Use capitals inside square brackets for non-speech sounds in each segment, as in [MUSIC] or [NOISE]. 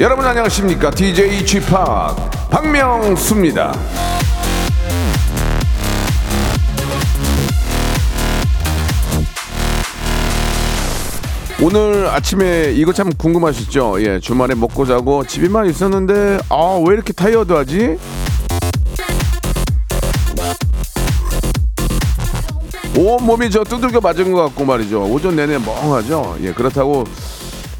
여러분 안녕하십니까 DJ 지팍 박명수입니다 오늘 아침에 이거 참 궁금하시죠? 예, 주말에 먹고 자고 집에만 있었는데 아 왜 이렇게 타이어드하지? 온 몸이 저 두들겨 맞은 것 같고 말이죠. 오전 내내 멍하죠. 예, 그렇다고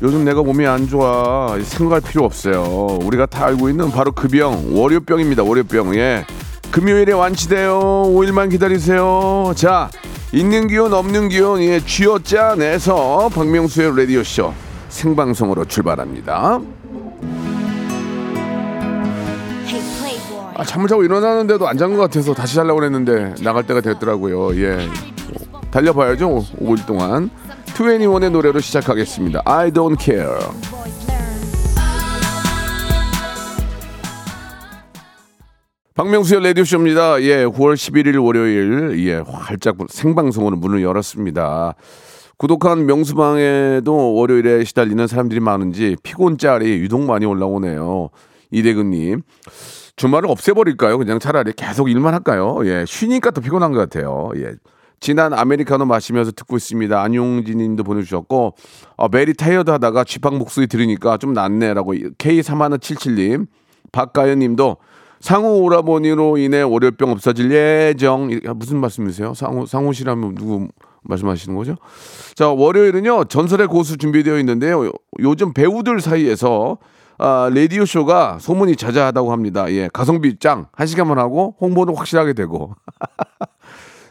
요즘 내가 몸이 안 좋아 생각할 필요 없어요. 우리가 다 알고 있는 바로 그 병, 월요병입니다. 월요병. 예, 금요일에 완치돼요. 5일만 기다리세요. 자, 있는 기운 없는 기운 예, 쥐어짜 내서 박명수의 라디오 쇼 생방송으로 출발합니다. 아, 잠을 자고 일어나는데도 안 잔 것 같아서 다시 자려고 했는데 나갈 때가 됐더라고요. 예. 달려봐야죠. 5일 동안. 21의 노래로 시작하겠습니다. I don't care. 박명수의 라디오쇼입니다. 예, 9월 11일 월요일, 예, 활짝 생방송으로 문을 열었습니다. 구독한 명수방에도 월요일에 시달리는 사람들이 많은지 피곤짤이 유독 많이 올라오네요. 이대근님. 주말을 없애버릴까요? 그냥 차라리 계속 일만 할까요? 예, 쉬니까 더 피곤한 것 같아요. 예. 진한 아메리카노 마시면서 듣고 있습니다. 안용진 님도 보내주셨고, 어, very tired 하다가 쥐팍 목소리 들으니까 좀 낫네라고 K3177님, 박가연 님도 상우 오라버니로 인해 월요병 없어질 예정. 무슨 말씀이세요? 상우, 상우 씨라면 누구 말씀하시는 거죠? 자, 월요일은요, 전설의 고수 준비되어 있는데요. 요즘 배우들 사이에서 아, 라디오 쇼가 소문이 자자하다고 합니다. 예, 가성비 짱. 한 시간만 하고 홍보는 확실하게 되고. [LAUGHS]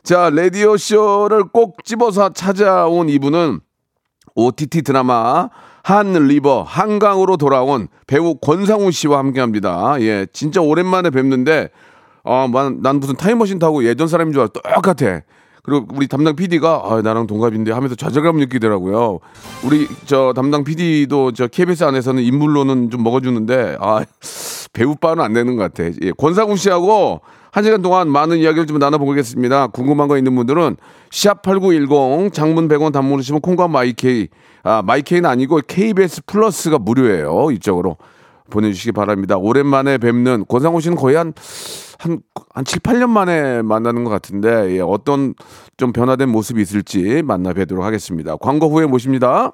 자, 라디오 쇼를 꼭 집어서 찾아온 이분은 OTT 드라마 Han River 한강으로 돌아온 배우 권상우 씨와 함께합니다. 예, 진짜 오랜만에 뵙는데 아, 난 무슨 타임머신 타고 예전 사람인 줄 알아. 똑같아. 그리고 우리 담당 PD가 아, 나랑 동갑인데 하면서 좌절감 느끼더라고요. 우리 저 담당 PD도 저 KBS 안에서는 인물로는 좀 먹어주는데 아 배우 빠는 안 되는 것 같아. 예, 권상우 씨하고 한 시간 동안 많은 이야기를 좀 나눠보겠습니다. 궁금한 거 있는 분들은 샵8910 장문 100원 단문 오시면 콩과 마이케이 아 마이케이는 아니고 KBS 플러스가 무료예요. 이쪽으로 보내주시기 바랍니다. 오랜만에 뵙는 권상우 씨는 거의 한, 한, 한 7, 8년 만에 만나는 것 같은데, 예, 어떤 좀 변화된 모습이 있을지 만나 뵈도록 하겠습니다. 광고 후에 모십니다.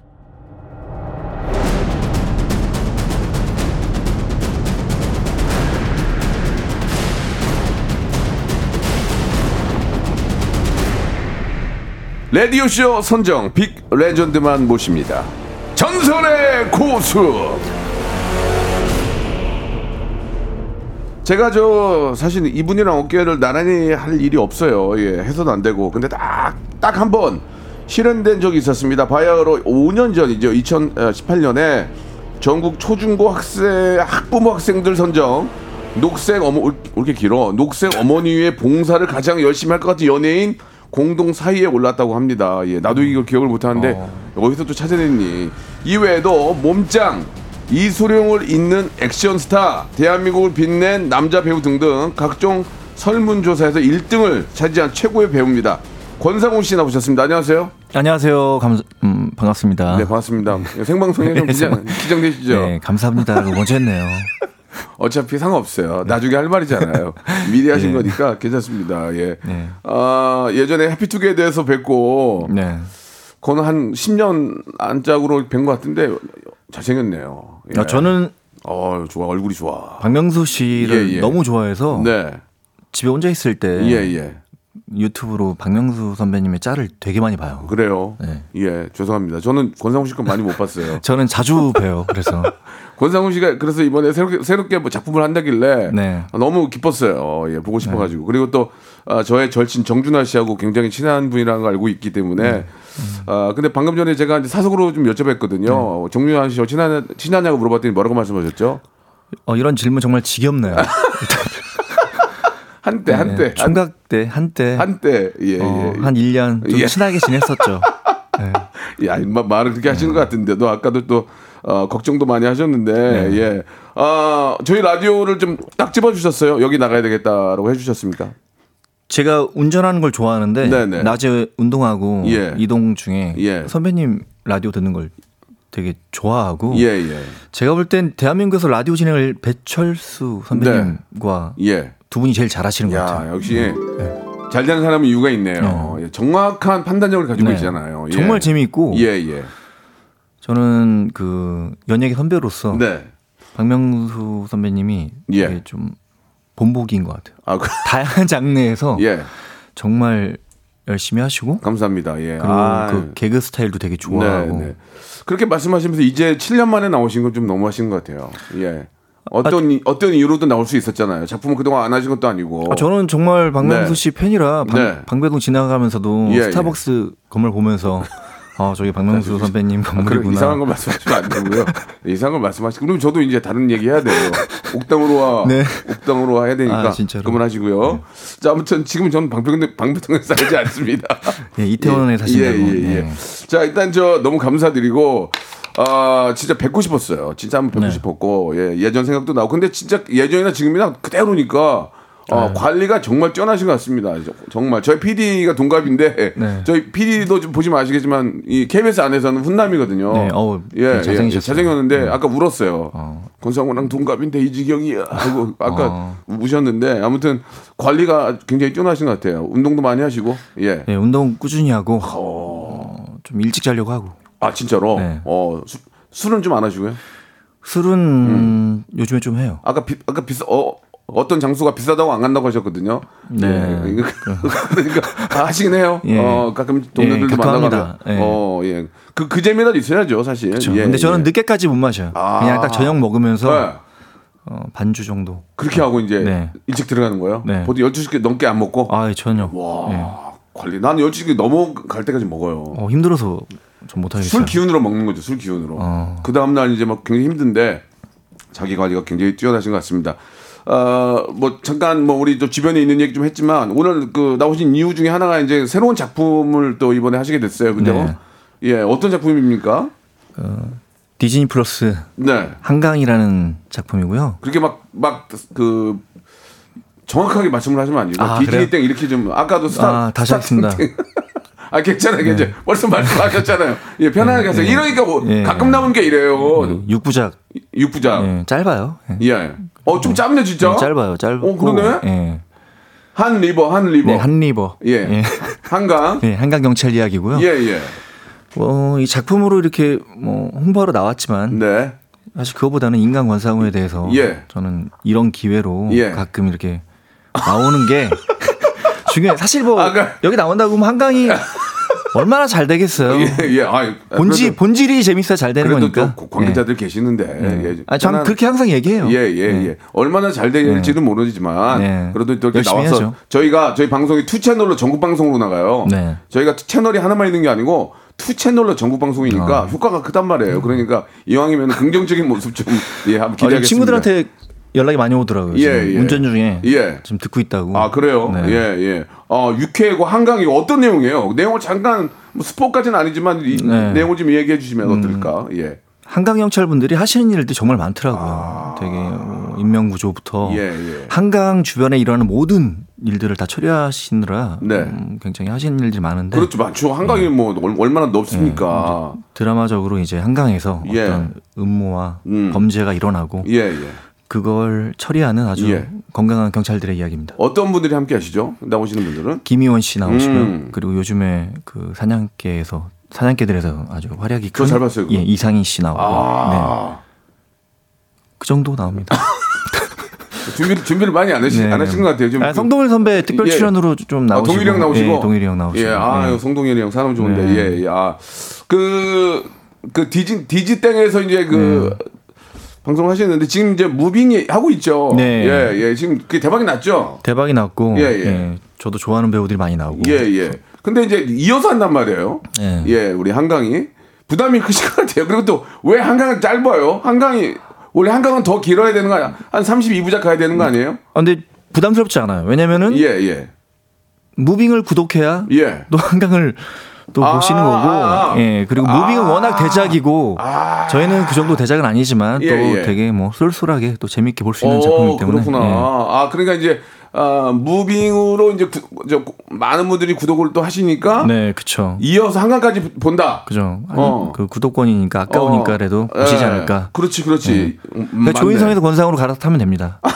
라디오쇼 선정 빅 레전드만 모십니다. 전설의 고수! 제가 저 사실 이분이랑 어깨를 나란히 할 일이 없어요. 예, 해서도 안 되고. 근데 딱, 딱 한 번 실현된 적이 있었습니다. 바야흐로 5년 전이죠. 2018년에 전국 초중고 학생, 학부모 학생들 선정 녹색 어머, 왜 이렇게 길어? 녹색 어머니의 봉사를 가장 열심히 할 것 같은 연예인 공동 사이에 올랐다고 합니다. 예, 나도 이걸 기억을 못 하는데 어 디서 또 찾아냈니? 이외에도 몸짱, 이소룡을 잇는 액션 스타, 대한민국을 빛낸 남자 배우 등등 각종 설문조사에서 1등을 차지한 최고의 배우입니다. 권상우 씨 나오셨습니다. 안녕하세요. 안녕하세요. 감, 음, 반갑습니다. 네, 반갑습니다. 생방송에 좀 네, [LAUGHS] 기장, 기장되시죠? 네, 감사합니다. 먼저 했네요. 어차피 상관없어요. 나중에 할 말이잖아요. 미리 하신 네. 거니까 괜찮습니다. 예. 네. 아, 예전에 해피투게더에서 뵙고, 네. 그거는 한 10년 안짝으로 뵌 것 같은데, 잘생겼네요. 예. 아, 저는 어, 좋아. 얼굴이 좋아. 박명수 씨를 예, 예. 너무 좋아해서 네. 집에 혼자 있을 때 예, 예. 유튜브로 박명수 선배님의 짤을 되게 많이 봐요. 그래요. 네. 예, 죄송합니다. 저는 권상우 씨거 많이 못 봤어요. [LAUGHS] 저는 자주 봬요. 그래서 [LAUGHS] 권상우 씨가 그래서 이번에 새롭게, 새롭게 뭐 작품을 한다길래 네. 너무 기뻤어요. 예, 보고 싶어가지고. 그리고 또 아, 저의 절친 정준하 씨하고 굉장히 친한 분이라는 걸 알고 있기 때문에. 네. 아, 근데 방금 전에 제가 사석으로 좀 여쭤봤거든요. 네. 정준하 씨와 친한, 친하냐고 물어봤더니 뭐라고 말씀하셨죠? 어, 이런 질문 정말 지겹네요. [LAUGHS] 한때, 한때. 한, 총각 때 한때 한때. 예, 어, 예. 한 1년 좀 예. 친하게 지냈었죠. [LAUGHS] 네. 야, 마- 말을 그렇게 하시는 것 같은데도 아까도 또 어, 걱정도 많이 하셨는데 네. 예. 아, 저희 라디오를 좀 딱 집어 주셨어요. 여기 나가야 되겠다라고 해 주셨습니까? 제가 운전하는 걸 좋아하는데 네네. 낮에 운동하고 예. 이동 중에 예. 선배님 라디오 듣는 걸 되게 좋아하고 예, 예. 제가 볼 땐 대한민국에서 라디오 진행을 배철수 선배님과 예. 두 분이 제일 잘하시는 것 같아요. 야, 역시 잘 되는 사람은 이유가 있네요. 예, 정확한 판단력을 가지고 네. 있잖아요. 예. 정말 재미있고 예, 예. 저는 그 연예계 선배로서 네. 박명수 선배님이 예. 좀 본보기인 것 같아요. 아, 그- [LAUGHS] 다양한 장르에서 예. 정말 열심히 하시고 감사합니다. 예. 그리고 아, 그 개그 스타일도 되게 좋아하고 네, 네. 그렇게 말씀하시면서 이제 7년 만에 나오신 건 좀 너무 하신 것 같아요. 예. 어떤 이- 어떤 이유로도 나올 수 있었잖아요. 작품을 그동안 안 하신 것도 아니고. 아, 저는 정말 박명수 네. 씨 팬이라 방, 네. 방배동 지나가면서도 예, 스타벅스 건물 보면서 아 저기 박명수 선배님 아, 그런 건물이구나. 이상한 걸 말씀하시면 안 되고요. 이상한 걸 말씀하시고 그럼 저도 이제 다른 얘기 해야 돼요. 옥당으로 와 네. 옥당으로 해야 되니까 아, 진짜로. 그만하시고요. 자 아무튼 지금 저는 방배동 방배동에 살지 않습니다. [LAUGHS] 예, 이태원에 사신다고. 예, 예, 예. 네. 자 일단 저 너무 감사드리고 아 진짜 뵙고 싶었어요. 진짜 한번 뵙고 네. 싶었고 예, 예전 생각도 나고 근데 진짜 예전이나 지금이나 그대로니까. 어, 네. 관리가 정말 뛰어나신 것 같습니다. 저- 정말 저희 PD가 동갑인데 네. 저희 PD도 좀 보시면 아시겠지만 이 KBS 안에서는 훈남이거든요. 네, 어우, 예, 잘생기셨어요. 예, 잘생겼는데 아까 울었어요. 어. 권상우랑 동갑인데 이 지경이야 하고 아까 어. 우셨는데 아무튼 관리가 굉장히 뛰어나신 것 같아요. 운동도 많이 하시고 예. 예, 운동 꾸준히 하고 어, 좀 일찍 자려고 하고 아 진짜로. 네. 어 수- 술은 좀 안 하시고요. 술은 음. 요즘에 좀 해요. 아까 비, 아까 비싸 어 어떤 장소가 비싸다고 안 간다고 하셨거든요. 네. 예. 그러니까 [LAUGHS] 아, 하시긴 해요. 예. 어 가끔 동료들도 예, 합니다. 예. 어 예. 그 그 재미라도 있어야죠 사실. 그렇죠. 예, 근데 저는 예. 늦게까지 못 마셔요. 아. 그냥 딱 저녁 먹으면서 네. 어, 반주 정도. 그렇게 하고 이제 네. 일찍 들어가는 거예요. 네. 보통 12시 넘게 안 먹고. 아, 전혀. 와 예. 관리. 나는 12시 넘어갈 때까지 먹어요. 어, 힘들어서 좀 못하겠어요. 술 기운으로 먹는 거죠. 술 기운으로. 어. 그 다음 날 이제 막 굉장히 힘든데 자기 관리가 굉장히 뛰어나신 것 같습니다. 어뭐 잠깐 뭐 우리 또 주변에 있는 얘기 좀 했지만 오늘 그 나오신 이유 중에 하나가 이제 새로운 작품을 또 이번에 하시게 됐어요. 근데 네. 예 어떤 작품입니까? 디즈니 플러스 네 한강이라는 작품이고요. 그렇게 막 막 그 정확하게 말씀을 하시면 안 돼요. 아, 디즈니 그래요? 땡 이렇게 좀 아까도 스타 아, 다시 하겠습니다. 땡. 아 괜찮아요, 괜찮아요. 벌써 말씀하셨잖아요. 예, 편하게 하세요. 이러니까 뭐 예. 가끔 나오는 게 이래요. 네, 육부작. 육부작. 예, 짧아요. 예. 예. 어, 좀 짧네, 진짜. 네, 짧아요. 짧고. 어, 그러네? 예. Han River, Han River. 네, Han River. 예. 예. 한강. 네, 한강 경찰 이야기고요. 예, 예. 어, 이 작품으로 이렇게 뭐 홍보하러 나왔지만 네. 사실 그거보다는 인간 권상우에 대해서 예. 저는 이런 기회로 예. 가끔 이렇게 나오는 게 [LAUGHS] 중요해. 사실 뭐 아, 그러니까- 여기 나온다고 하면 한강이 [LAUGHS] 얼마나 잘 되겠어요. [LAUGHS] 예, 예. 아, 본질 그래도, 본질이 재밌어야 잘 되는 그래도 거니까. 또 관계자들 계시는데. 예. 아, 전 편한- 그렇게 항상 얘기해요. 예, 예, 네. 예. 얼마나 잘 될지는 모르지만 네. 그래도 또 이렇게 나와서 해야죠. 저희가 저희 방송이 투 채널로 전국 방송으로 나가요. 네. 저희가 채널이 하나만 있는 게 아니고 투 채널로 전국 방송이니까 아. 효과가 크단 말이에요. 그러니까 이왕이면 긍정적인 모습 좀 예, 한번 아, 기대하겠습니다. 친구들한테 연락이 많이 오더라고요. 예, 지금 예. 운전 중에 예. 지금 듣고 있다고. 아 그래요? 네. 예 예. 어 육회고 한강이 어떤 내용이에요? 내용을 잠깐 뭐 스포까지는 아니지만 이 네. 음. 내용을 좀 얘기해 주시면 어떨까? 예. 한강 경찰 분들이 하시는 일들이 정말 많더라고요. 되게 뭐 인명 구조부터 아. 예, 예. 한강 주변에 일어나는 모든 일들을 다 처리하시느라 네. 음, 굉장히 하시는 일들이 많은데 그렇죠, 많죠. 한강이 뭐 얼- 얼마나 넓습니까? 드라마적으로 이제 한강에서 예. 어떤 음모와 음. 범죄가 일어나고 예 예. 그걸 처리하는 아주 예. 건강한 경찰들의 이야기입니다. 어떤 분들이 함께 하시죠? 나오시는 분들은? 김희원 씨 나오시고요. 음. 그리고 요즘에 그 사냥개에서 사냥개들에서 아주 활약이 저잘 봤어요, 그거. 예, 이상희 씨 나오고 네. 아. 그 정도 나옵니다. [LAUGHS] 준비를 준비를 많이 안 하시 네. 안 하신 것 같아요. 지금 아, 성동일 선배 특별 예. 출연으로 좀 아, 나오시고 동일이 형 나오시고 예, 동일이 형 나오시고 예, 아, 예. 성동일이 형 사람 좋은데. 네. 예, 예. 아. 그, 그 디지, 디지 땡에서 이제 그, 네. 방송을 하시는데 지금 이제 무빙이 하고 있죠. 네. 예, 예. 지금 그게 대박이 났죠. 대박이 났고 예, 예. 저도 좋아하는 배우들이 많이 나오고 예, 예. 근데 이제 이어서 한단 말이에요. 예. 예, 우리 한강이 부담이 크실 것 같아요. 그리고 또 왜 한강은 짧아요? 한강이 원래 한강은 더 길어야 되는 거 아니야? 한 32부작 가야 되는 거 아니에요? 아, 근데 부담스럽지 않아요. 왜냐면은 예, 예. 무빙을 구독해야 예. 또 한강을 또 아, 보시는 거고 아, 아. 예 그리고 무빙은 워낙 대작이고 아. 저희는 그 정도 대작은 아니지만 예, 또 예. 되게 뭐 쏠쏠하게 또 재밌게 볼 수 있는 작품이기 때문에 그렇구나. 예. 아, 그러니까 이제 아, 무빙으로 이제 구, 저, 많은 분들이 구독을 또 하시니까 네 그쵸 이어서 한강까지 본다. 그죠 어. 그 구독권이니까 아까우니까라도 어. 보시지 예. 않을까 그렇지, 그렇지. 음, 그러니까. 조인성에서 권상으로 갈아타면 됩니다 [LAUGHS]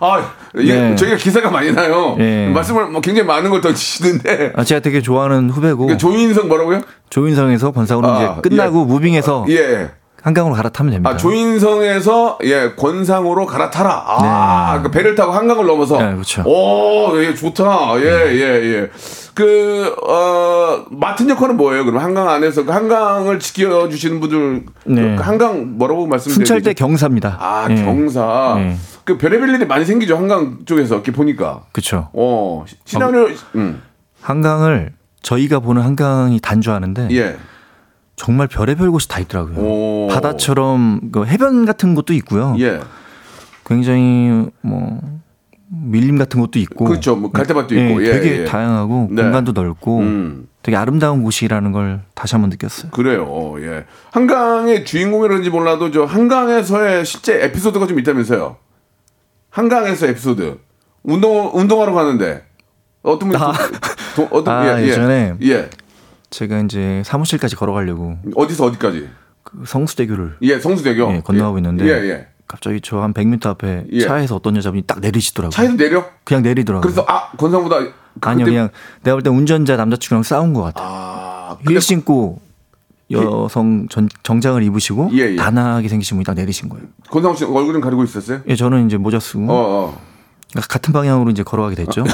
아, 네. 저희가 기사가 많이 나요. 예. 말씀을 뭐 굉장히 많은 걸 던지시는데. 아, 제가 되게 좋아하는 후배고 그러니까 조인성 뭐라고요? 조인성에서 권상으로 아, 이제 끝나고 무빙에서 예. 한강으로 갈아타면 됩니다 아, 조인성에서 예, 권상으로 갈아타라. 아, 그 배를 타고 한강을 넘어서. 네, 그렇죠. 오, 예, 좋다. 예, 예, 예. 그, 어, 맡은 역할은 뭐예요? 그럼 한강 안에서 그 한강을 지켜주시는 분들. 네. 그 한강 뭐라고 말씀드려요? 순찰대 경사입니다 아, 예. 경사. 예. 그 별의별 일이 많이 생기죠. 한강 쪽에서 이렇게 보니까. 그쵸 어, 시나리오, 음, 한강을 저희가 보는 한강이 단주하는데 예. 정말 별의별 곳이 다 있더라고요. 오. 바다처럼 그 해변 같은 곳도 있고요. 예. 굉장히 뭐 밀림 같은 곳도 있고. 그렇죠. 뭐 갈대밭도 있고. 예, 되게 예. 다양하고 네. 공간도 넓고 음. 되게 아름다운 곳이라는 걸 다시 한번 느꼈어요. 그래요. 어, 예. 한강의 주인공이라는지 몰라도 저 한강에서의 실제 에피소드가 좀 있다면서요. 한강에서 에피소드. 운동 운동하러 가는데 어떤 분이 도- 어떤 아, 예, 예. 예 전에 예. 제가 이제 사무실까지 걸어가려고 어디서 어디까지? 그 성수대교를 예, 성수대교. 예, 건너가고 예. 있는데 예, 예. 갑자기 저 한 100m 앞에 예. 차에서 어떤 여자분이 딱 내리시더라고요. 차에서 내려? 그냥 내리더라고요. 그래서 아, 권상보다 그- 아니요, 그때- 그냥 내가 볼 때 운전자 남자친구랑 싸운 것 같아 요. 아, 힐 신고 여성 전, 정장을 입으시고 예, 예. 단아하게 생기신 분이 딱 내리신 거예요. 권상우 씨 얼굴은 가리고 있었어요? 예, 저는 이제 모자 쓰고 어, 어. 그러니까 같은 방향으로 이제 걸어가게 됐죠.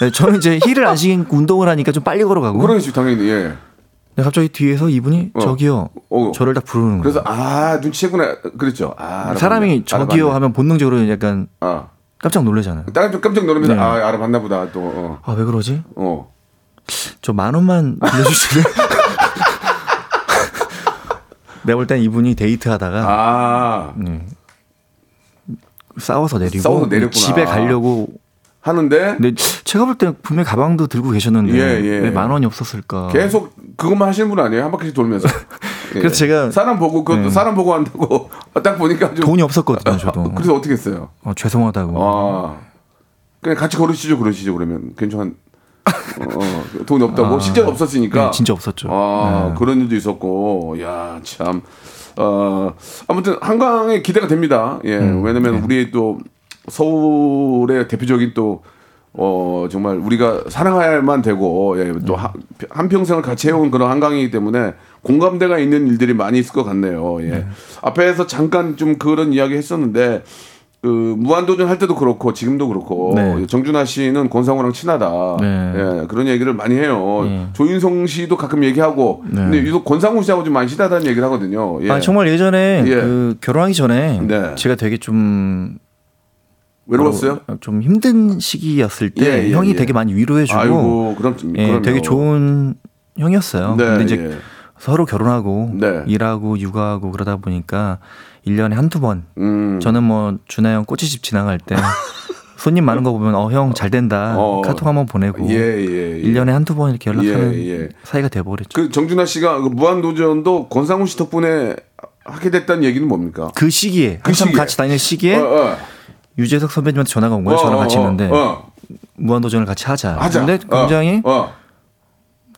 네, 저는 이제 힐을 안 신고 운동을 하니까 좀 빨리 걸어가고. 그러겠지 당연히. 예. 근데 갑자기 뒤에서 이분이 어. 저기요. 어. 저를 딱 부르는 거예요. 그래서 아, 눈치챘구나. 그랬죠. 아. 사람이 저기요 알아봤네. 하면 본능적으로 약간 아. 깜짝 놀라잖아요. 다른 좀 깜짝 놀라면서 네. 아, 알아봤나 보다 또. 어. 아, 왜 그러지? 어. 저 만 원만 빌려주실래요? [LAUGHS] 내가 볼 땐 이분이 데이트하다가 아. 싸워서 내리고 싸워서 내렸구나. 집에 가려고 하는데 근데 제가 볼 때 분명히 가방도 들고 계셨는데 예, 예. 왜 만 원이 없었을까? 계속 그것만 하시는 분 아니에요? 한 바퀴씩 돌면서. [LAUGHS] 예. 그래서 제가- 사람 보고 그것도 네. 사람 보고 한다고 [LAUGHS] 딱 보니까 좀 돈이 없었거든요, 저도. [LAUGHS] 그래서 어떻게 했어요? 어, 죄송하다고. 아. 그냥 같이 걸으시죠, 그러시죠, 그러면. 괜찮, 어, 돈이 없다고? 아, 실제로 없었으니까. 네, 진짜 없었죠. 아, 네. 그런 일도 있었고. 야, 참. 어, 아무튼 한강에 기대가 됩니다. 예. 음, 왜냐면 네. 우리 또 서울의 대표적인 또 어, 정말 우리가 사랑할만 되고, 예, 또 하- 한평생을 같이 해온 그런 한강이기 때문에 공감대가 있는 일들이 많이 있을 것 같네요. 예. 네. 앞에서 잠깐 좀 그런 이야기 했었는데, 그, 무한도전 할 때도 그렇고, 지금도 그렇고, 네. 정준하 씨는 권상우랑 친하다. 네. 예, 그런 얘기를 많이 해요. 예. 조인성 씨도 가끔 얘기하고, 네. 근데 유독 권상우 씨하고 좀 많이 친하다는 얘기를 하거든요. 예. 아 정말 예전에 예. 그 결혼하기 전에 네. 제가 되게 좀 외로웠어요? 좀 힘든 시기였을 때 예, 예, 형이 예. 되게 많이 위로해주고 아이고, 그럼, 예. 되게 좋은 형이었어요. 네, 근데 이제 예. 서로 결혼하고 네. 일하고 육아하고 그러다 보니까 1년에 한두 번 음. 저는 뭐 준하 형 꼬치집 지나갈 때 [LAUGHS] 손님 많은 거 보면 어 형 잘 된다 어. 카톡 한번 보내고 예, 예, 예. 1년에 한두 번 이렇게 연락하는 예, 예. 사이가 돼 버렸죠. 그 정준하 씨가 그 무한도전도 권상우 씨 덕분에 하게 됐다는 얘기는 뭡니까? 그 시기에 그 시기에. 같이 다니는 시기에 어, 어. 유재석 선배님한테 전화가 온 거예요. 어, 저랑 어, 같이 어, 있는데 어. 무한도전을 같이 하자. 하자. 근데 굉장히 어, 어.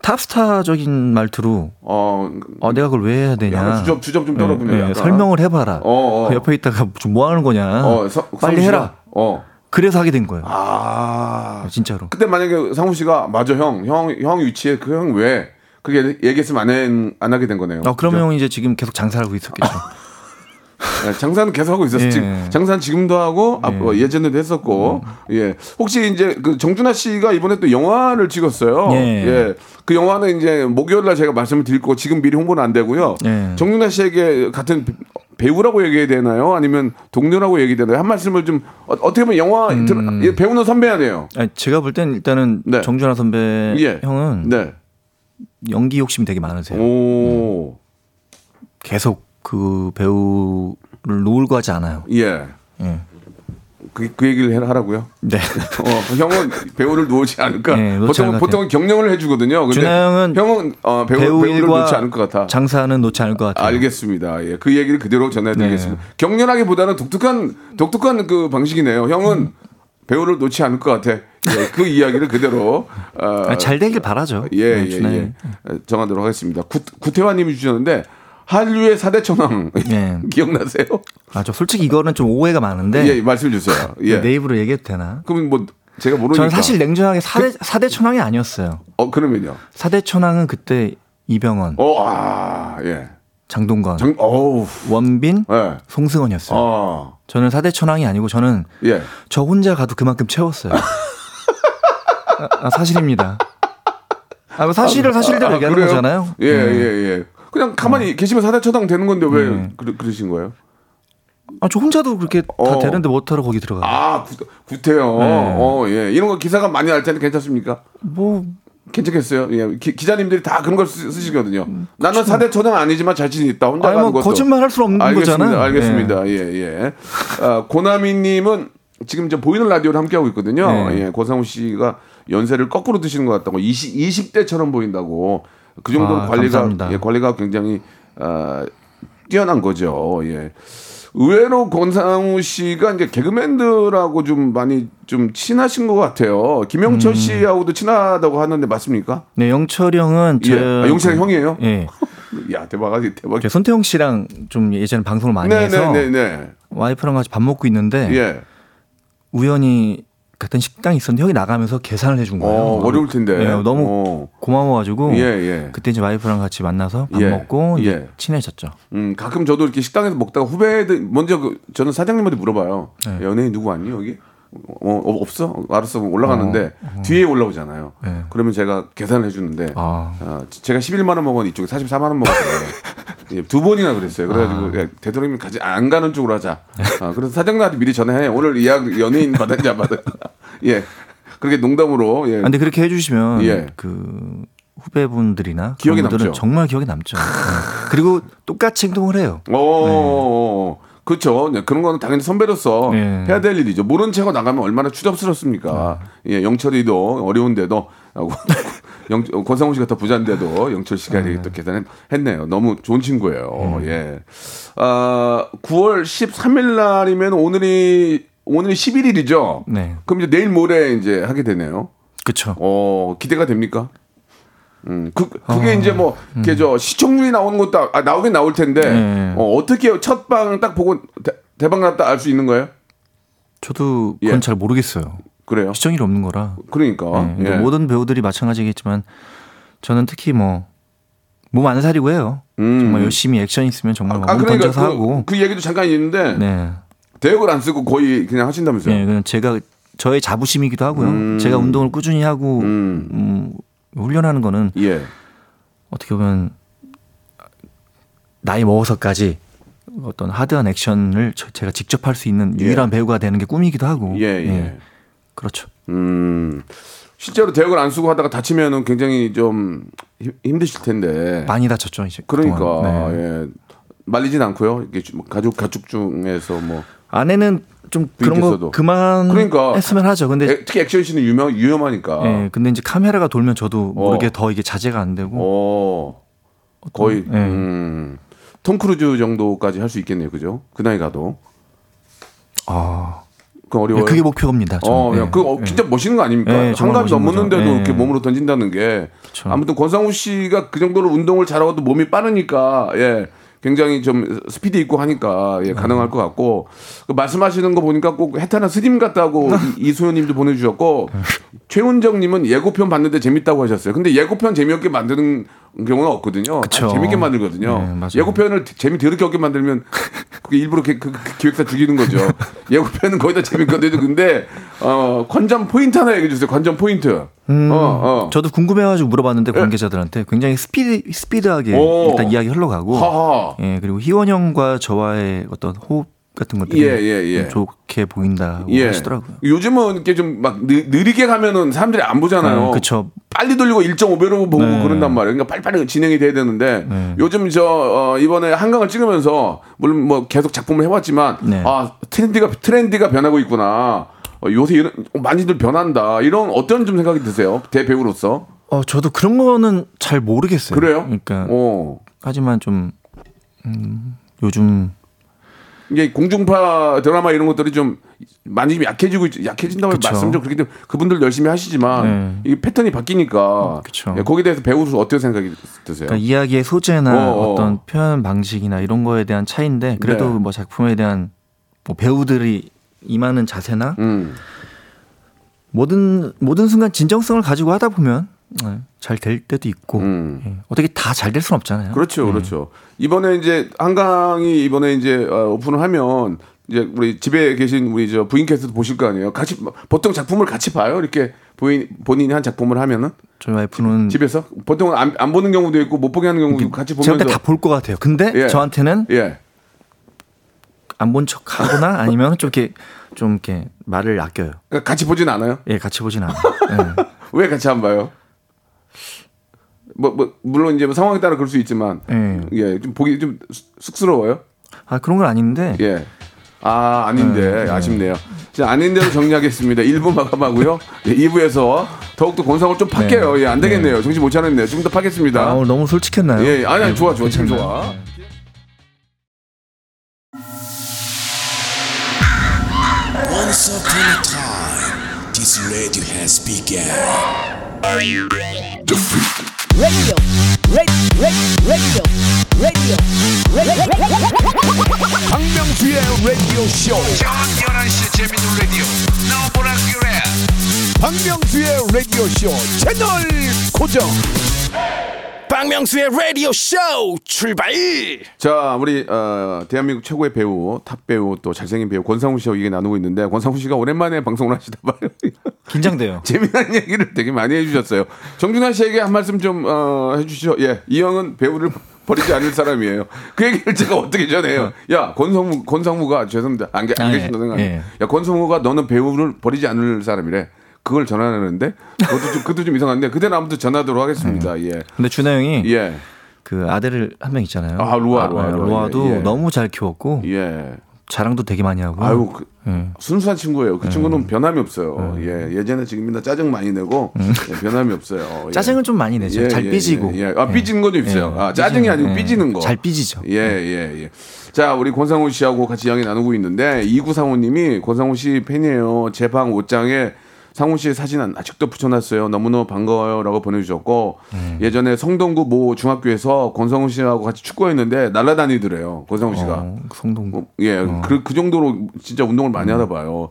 탑스타적인 말투로 어, 어 내가 그걸 왜 해야 되냐. 주접 주접 좀 떨어보네. 예, 예, 약간. 설명을 해봐라. 어, 어. 그 옆에 있다가 좀 뭐 하는 거냐. 어, 서- 빨리? 해라. 어. 그래서 하게 된 거예요. 아. 진짜로. 그때 만약에 상우 씨가 맞아 형, 형, 형 위치에 그 형 왜? 그게 얘기했으면 안, 해, 안 하게 된 거네요. 어, 그러면 그죠? 형 이제 지금 계속 장사를 하고 있었겠죠. [LAUGHS] 네, 장사는 계속 하고 있었어요. 예. 지금 장사는 지금도 하고 앞- 어, 예전에도 했었고. 예. 혹시 이제 그 정준하 씨가 이번에 또 영화를 찍었어요. 예. 그 영화는 이제 목요일 날 제가 말씀을 드릴 거고 지금 미리 홍보는 안 되고요. 예. 정준하 씨에게 같은 배우라고 얘기해야 되나요? 아니면 동료라고 얘기해야 되나요? 한 말씀을 좀 어, 떻게 보면 영화 들- 예, 배우는 선배 아니에요. 아니, 제가 볼 땐 일단은 네. 정준하 선배 예. 형은 네. 연기 욕심이 되게 많으세요. 오. 계속 그 배우를 놓으려고 하지 않아요. 예. 예. 그, 그 얘기를 해- 하라고요? 네. [LAUGHS] 어, 형은 배우를 놓지 않을까? 네, 놓지 보통 않을 것 보통 경영을 해주거든요. 근데 준하 형은 형은 어, 배우, 배우 배우를 놓지 않을 것 같아. 장사는 놓지 않을 것 같아요. 알겠습니다. 예, 그 얘기를 그대로 전해드리겠습니다. 네. 격렬하기보다는 독특한 독특한 그 방식이네요. 형은 배우를 놓지 않을 것 같아. 예, 그 이야기를 그대로 어, 아, 잘 되길 바라죠. 예, 네, 예, 예. 정하도록 하겠습니다. 구, 구태환님이 주셨는데 한류의 사대 천왕 예. [LAUGHS] 기억나세요? 아, 저 솔직히 이거는 좀 오해가 많은데 예, 말씀 주세요. 예. 네 입으로 얘기해도 되나? 그러면 뭐 제가 모르니까. 저는 사실 냉정하게 사대 사대 천왕이 아니었어요. 어 그러면요. 사대 천왕은 그때 이병헌, 어, 아, 예. 장동건, 장, 원빈, 예. 송승헌이었어요. 아, 저는 사대 천왕이 아니고 저는 예. 저 혼자 가도 그만큼 채웠어요. [LAUGHS] 아, 아, 사실입니다. 아, 뭐 사실을 사실대로 아, 얘기하는 그래요? 거잖아요. 예, 네. 예, 예. 그냥 가만히 계시면 사대 처당 되는 건데 왜 네. 그러, 그러신 거예요? 아, 저 혼자도 그렇게 다 어. 되는데 못하러 거기 들어가요. 아, 구, 구태요. 네. 어, 예. 이런 거 기사가 많이 날 텐데 괜찮습니까? 뭐 괜찮겠어요? 예. 기, 기자님들이 다 그런 걸 쓰, 시거든요 나는 사대 처당 아니지만 자신 있다. 혼자 아니, 가는 뭐 것도. 거짓말 할 수 없는 알겠습니다. 거잖아요. 알겠습니다. 예, 예. 아, 고나미 님은 지금 저 보이는 라디오를 함께 하고 있거든요. 네. 예, 고상우 씨가 연세를 거꾸로 드시는 것 같다고 20, 20대처럼 보인다고 그 정도로 아, 관리가 감사합니다. 예, 관리가 굉장히 아, 뛰어난 거죠. 예. 의외로 권상우 씨가 이제 개그맨들하고 좀 많이 좀 친하신 것 같아요. 음. 김영철 씨하고도 친하다고 하는데 맞습니까? 네, 영철이 형은 예. 제 아, 영철이 형이에요? 예. [LAUGHS] 야 대박이지 대박. 저 손태용 씨랑 좀 예전에 방송을 많이 해서 네네네네. 와이프랑 같이 밥 먹고 있는데 예. 우연히 같은 식당이 있었는데 형이 나가면서 계산을 해준 거예요. 어, 어려울 텐데. 예, 너무 어. 고마워가지고 예, 예. 그때 이제 와이프랑 같이 만나서 밥 예, 먹고 이제 예. 친해졌죠. 음, 가끔 저도 이렇게 식당에서 먹다가 후배들 먼저 그, 저는 사장님한테 물어봐요. 네. 연예인 누구 왔니 여기? 어, 어, 없어? 알았어. 올라가는데 뒤에 올라오잖아요. 어, 네. 그러면 제가 계산을 해주는데 아. 어, 제가 11만 원 먹은 이쪽에 44만 원 먹었어요. [LAUGHS] 예, 두 번이나 그랬어요. 그래가지고 아. 예, 되도록이면 가지 안 가는 쪽으로 하자. 어, 그래서 사장님한테 미리 전화해. 오늘 예약 연예인 받았냐 안 받았냐. 예, 그렇게 농담으로 예. 아, 근데 그렇게 해주시면 예. 그 후배분들이나 분들은 남죠. 정말 기억에 남죠. 네. 그리고 똑같이 행동을 해요. 어, 그렇죠. 네, 그런 거는 당연히 선배로서 네. 해야 될 일이죠. 모른 채가 나가면 얼마나 추잡스럽습니까. 예, 영철이도 어려운데도 어, [LAUGHS] 영, 권상우 씨가 더 부자인데도 영철 씨가 이렇게 또 계산했네요. 너무 좋은 친구예요. 예. 아, 9월 13일 날이면 오늘이 오늘이 11일이죠. 네. 그럼 이제 내일 모레 이제 하게 되네요. 그렇죠. 어, 기대가 됩니까? 음, 그, 아, 그게 이제 뭐, 이게 저 시청률이 나오는 것도, 아, 나오긴 나올 텐데, 네. 어, 어떻게 첫 방 딱 보고 대, 박 났다 알 수 있는 거예요? 저도 그건 예. 잘 모르겠어요. 그래요? 시청률이 없는 거라. 그러니까. 네, 예. 모든 배우들이 마찬가지겠지만 저는 특히 뭐 몸 안 사리고 해요. 음. 정말 열심히 액션 있으면 정말 아, 몸 그러니까 던져서 하고. 그, 그 얘기도 잠깐 있는데, 네. 대역을 안 쓰고 거의 그냥 하신다면서요? 네, 그냥 제가 저의 자부심이기도 하고요. 제가 운동을 꾸준히 하고 음. 음, 훈련하는 거는 예. 어떻게 보면 나이 먹어서까지 어떤 하드한 액션을 저- 제가 직접 할 수 있는 유일한 배우가 되는 게 꿈이기도 하고. 예, 예. 그렇죠. 음. 실제로 대역을 안 쓰고 하다가 다치면은 굉장히 좀 힘- 힘드실 텐데. 많이 다쳤죠 이제. 그러니까. 네. 예. 말리진 않고요. 이게 좀 가족, 가축 중에서 뭐. 아내는 좀 그런. 거 그만 그러니까. 했으면 하죠. 근데 에- 특히 액션 씬은 유명, 위험하니까. 예, 근데 이제 카메라가 돌면 저도 모르게 더 이게 자제가 안 되고. 어, 거의 네. 음, 톰 크루즈 정도까지 할 수 있겠네요, 그죠? 그 나이 가도. 아, 그 예, 어려워요. 그게 목표입니다. 저는. 어, 야, 예, 그 어, 예. 진짜 멋있는 거 아닙니까? 네, 정말 한갑 넘었는데도 거죠. 이렇게 네. 몸으로 던진다는 게 그쵸. 아무튼 권상우 씨가 그 정도로 운동을 잘하고도 몸이 빠르니까 예. 굉장히 좀 스피드 있고 하니까 예, 가능할 것 같고 그 말씀하시는 거 보니까 꼭 해타나 스님 같다고 [LAUGHS] 이- 이소연님도 보내주셨고 최훈정님은 예고편 봤는데 재밌다고 하셨어요. 근데 예고편 재미없게 만드는 경우는 없거든요. 그쵸. 아, 재밌게 만들거든요. 네. 예고편을 재미 더럽게 없게 만들면 그게 일부러 그, 그- 그 기획사 죽이는 거죠. [LAUGHS] 예고편은 거의 다 재밌거든요. 근데 어, 관전 포인트 하나 얘기해 주세요. 관전 포인트. 음, 어, 어. 저도 궁금해가지고 물어봤는데 관계자들한테 굉장히 스피드 스피디하게 오. 일단 이야기 흘러가고 하하. 예 그리고 희원 형과 저와의 어떤 호흡 같은 것들이 예, 예, 예. 좀 좋게 보인다고 예. 하시더라고요. 요즘은 이렇게 좀 막 느리게 가면은 사람들이 안 보잖아요. 그렇죠. 빨리 돌리고 1.5배로 보고 네. 그런단 말이에요. 그러니까 빨리빨리 진행이 돼야 되는데 네. 요즘 저 어, 이번에 한강을 찍으면서 물론 뭐 계속 작품을 해왔지만 네. 아 트렌드가 트렌드가 변하고 있구나. 어, 요새 이런 많이들 변한다. 이런 어떤 좀 생각이 드세요? 대배우로서 어 저도 그런 거는 잘 모르겠어요. 그래요? 그러니까 어. 하지만 좀 음, 요즘 이게 공중파 드라마 이런 것들이 좀 많이 좀 약해지고 있- 약해진다고. 말씀 좀 그렇게 좀 그분들 열심히 하시지만 네. 이게 패턴이 바뀌니까 그쵸. 예, 거기에 대해서 배우로서 어떻게 생각이 드세요? 그러니까 이야기의 소재나 어, 어. 어, 떤 표현 방식이나 이런 거에 대한 차이인데 그래도 네. 뭐 작품에 대한 뭐 배우들이 임하는 자세나 음. 모든 모든 순간 진정성을 가지고 하다 보면 네, 잘 될 때도 있고 음. 예, 어떻게 다 잘 될 수는 없잖아요. 그렇죠, 예. 그렇죠. 이번에 이제 한강이 이번에 이제 어, 오픈을 하면 이제 우리 집에 계신 우리 저 부인께서도 보실 거 아니에요. 같이 보통 작품을 같이 봐요. 이렇게 본인 본인이 한 작품을 하면은 저희 와이프는 집에서 보통은 안, 안 보는 경우도 있고 못 보게 하는 경우도 같이 제가 보면서 다볼 것 같아요. 근데 예. 저한테는 예. 안 본 척 하거나 [LAUGHS] 아니면 좀 이렇게 좀 이렇게 말을 아껴요. 그러니까 같이 보진 않아요. 예, 같이 보진 않아요. 예. [LAUGHS] 왜 같이 안 봐요? 뭐, 뭐 물론 이제 뭐 상황에 따라 그럴 수 있지만 예. 예, 좀 보기 좀 쑥- 쑥스러워요. 아 그런 건 아닌데 예. 아, 아닌데. 아쉽네요. 자, 아닌데로 정리하겠습니다. 1부 마감하고요. 예, 2부에서 더욱더 권상을 좀 팔게요. 예, 안 되겠네요. 정신 못 차렸네요. 좀더 파겠습니다. 아, 오늘 너무 솔직했나요? 예, 아니, 아니, 좋아, 좋아. 참 좋아. Once upon a time, this radio has begun. Radio, radio, radio, radio, radio. 박명수의 라디오 쇼. 박명수의 라디오 쇼 채널 고정. 박명수의 라디오 쇼 출발. 자, 우리 어, 대한민국 최고의 배우, 탑 배우 또 잘생긴 배우 권상우 씨와 얘기 나누고 있는데 권상우 씨가 오랜만에 방송을 하시나 봐요. [LAUGHS] 긴장돼요. 재미난 얘기를 되게 많이 해주셨어요. 정준하 씨에게 한 말씀 좀 어, 해주시죠. 예, 이 형은 배우를 [LAUGHS] 버리지 않을 사람이에요. 그 얘기를 제가 어떻게 전해요? 야, 권상우, 권상우가 죄송합니다. 안, 계- 안 아, 예, 계신다 생각. 예. 야, 권상우가 너는 배우를 버리지 않을 사람이래. 그걸 전하는데 그것도 좀, 그것도 좀 이상한데 그대는 아무튼 전하도록 하겠습니다. 예, 근데 준하 형이 예, 그 아들을 한 명 있잖아요. 아, 루아, 루아, 루아. 루아도 예, 예. 너무 잘 키웠고 예. 자랑도 되게 많이 하고. 아유, 그, 예. 순수한 친구예요. 그 친구는 변함이 없어요. 음. 예, 예전에 지금이나 짜증 많이 내고 예, 변함이 없어요. 예. 짜증은 좀 많이 내죠. 예, 잘 예, 삐지고. 예, 예. 아, 삐지는 것도 있어요. 예, 아, 짜증이 아니고 예. 삐지는 거. 잘 삐지죠. 예, 예, 예. 자, 우리 권상우 씨하고 같이 이야기 나누고 있는데, 이구상우님이 권상우 씨 팬이에요. 제 방 옷장에 상우 씨의 사진은 아직도 붙여놨어요. 너무너무 반가워요. 라고 보내주셨고, 음. 예전에 성동구 모 중학교에서 권상우 씨하고 같이 축구했는데, 날라다니더래요. 권상우 씨가. 어, 성동. 어, 예, 그, 그 정도로 진짜 운동을 많이 하나 봐요.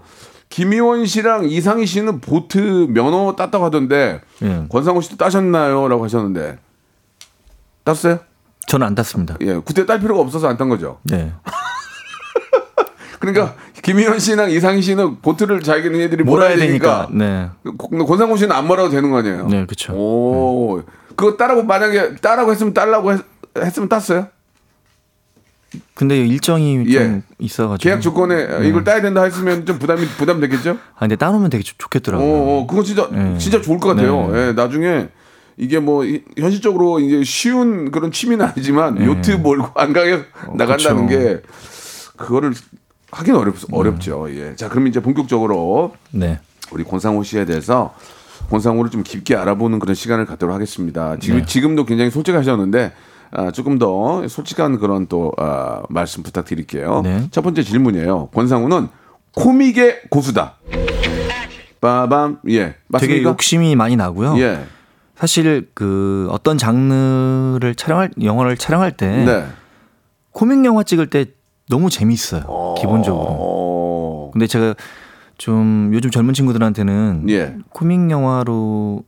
김희원 씨랑 이상희 씨는 보트 면허 땄다고 하던데, 예. 권상우 씨도 따셨나요? 라고 하셨는데, 땄어요? 저는 안 땄습니다. 예, 그때 딸 필요가 없어서 안 딴 거죠. 네. [LAUGHS] 그러니까 김희원 씨랑 이상희 씨는 보트를 자기는 애들이 몰아야 몰아야 되니까, 되니까. 네. 고- 권상우 씨는 안 몰아도 되는 거 아니에요? 네, 그쵸. 오, 그거 따라고 만약에 따라고 했으면 딸라고 했, 했으면 땄어요? 근데 일정이 예. 좀 있어가지고. 계약 조건에 네. 이걸 따야 된다 했으면 좀 부담이 부담되겠죠? 아, 근데 따놓으면 되게 좋, 좋겠더라고요. 어, 어, 그거 진짜 네. 진짜 좋을 것 같아요. 네. 예, 나중에 이게 뭐 이- 현실적으로 이제 쉬운 그런 취미는 아니지만 네. 요트 몰고 안강에 나간다는 그쵸. 게 그거를 하긴 어렵 어렵죠. 예. 자, 그럼 이제 본격적으로 네. 우리 권상우 씨에 대해서 권상우를 좀 깊게 알아보는 그런 시간을 갖도록 하겠습니다. 지금 네. 지금도 굉장히 솔직하셨는데 아, 조금 더 솔직한 그런 또 아, 말씀 부탁드릴게요. 네. 첫 번째 질문이에요. 권상우는 코믹의 고수다. 빠밤 예 되게 맞습니까? 욕심이 많이 나고요. 예. 사실 그 어떤 장르를 촬영할 영화를 촬영할 때 네. 코믹 영화 찍을 때 너무 재밌어요. 기본적으로. 어. 근데 제가 좀 요즘 젊은 친구들한테는 예. 코믹 영화로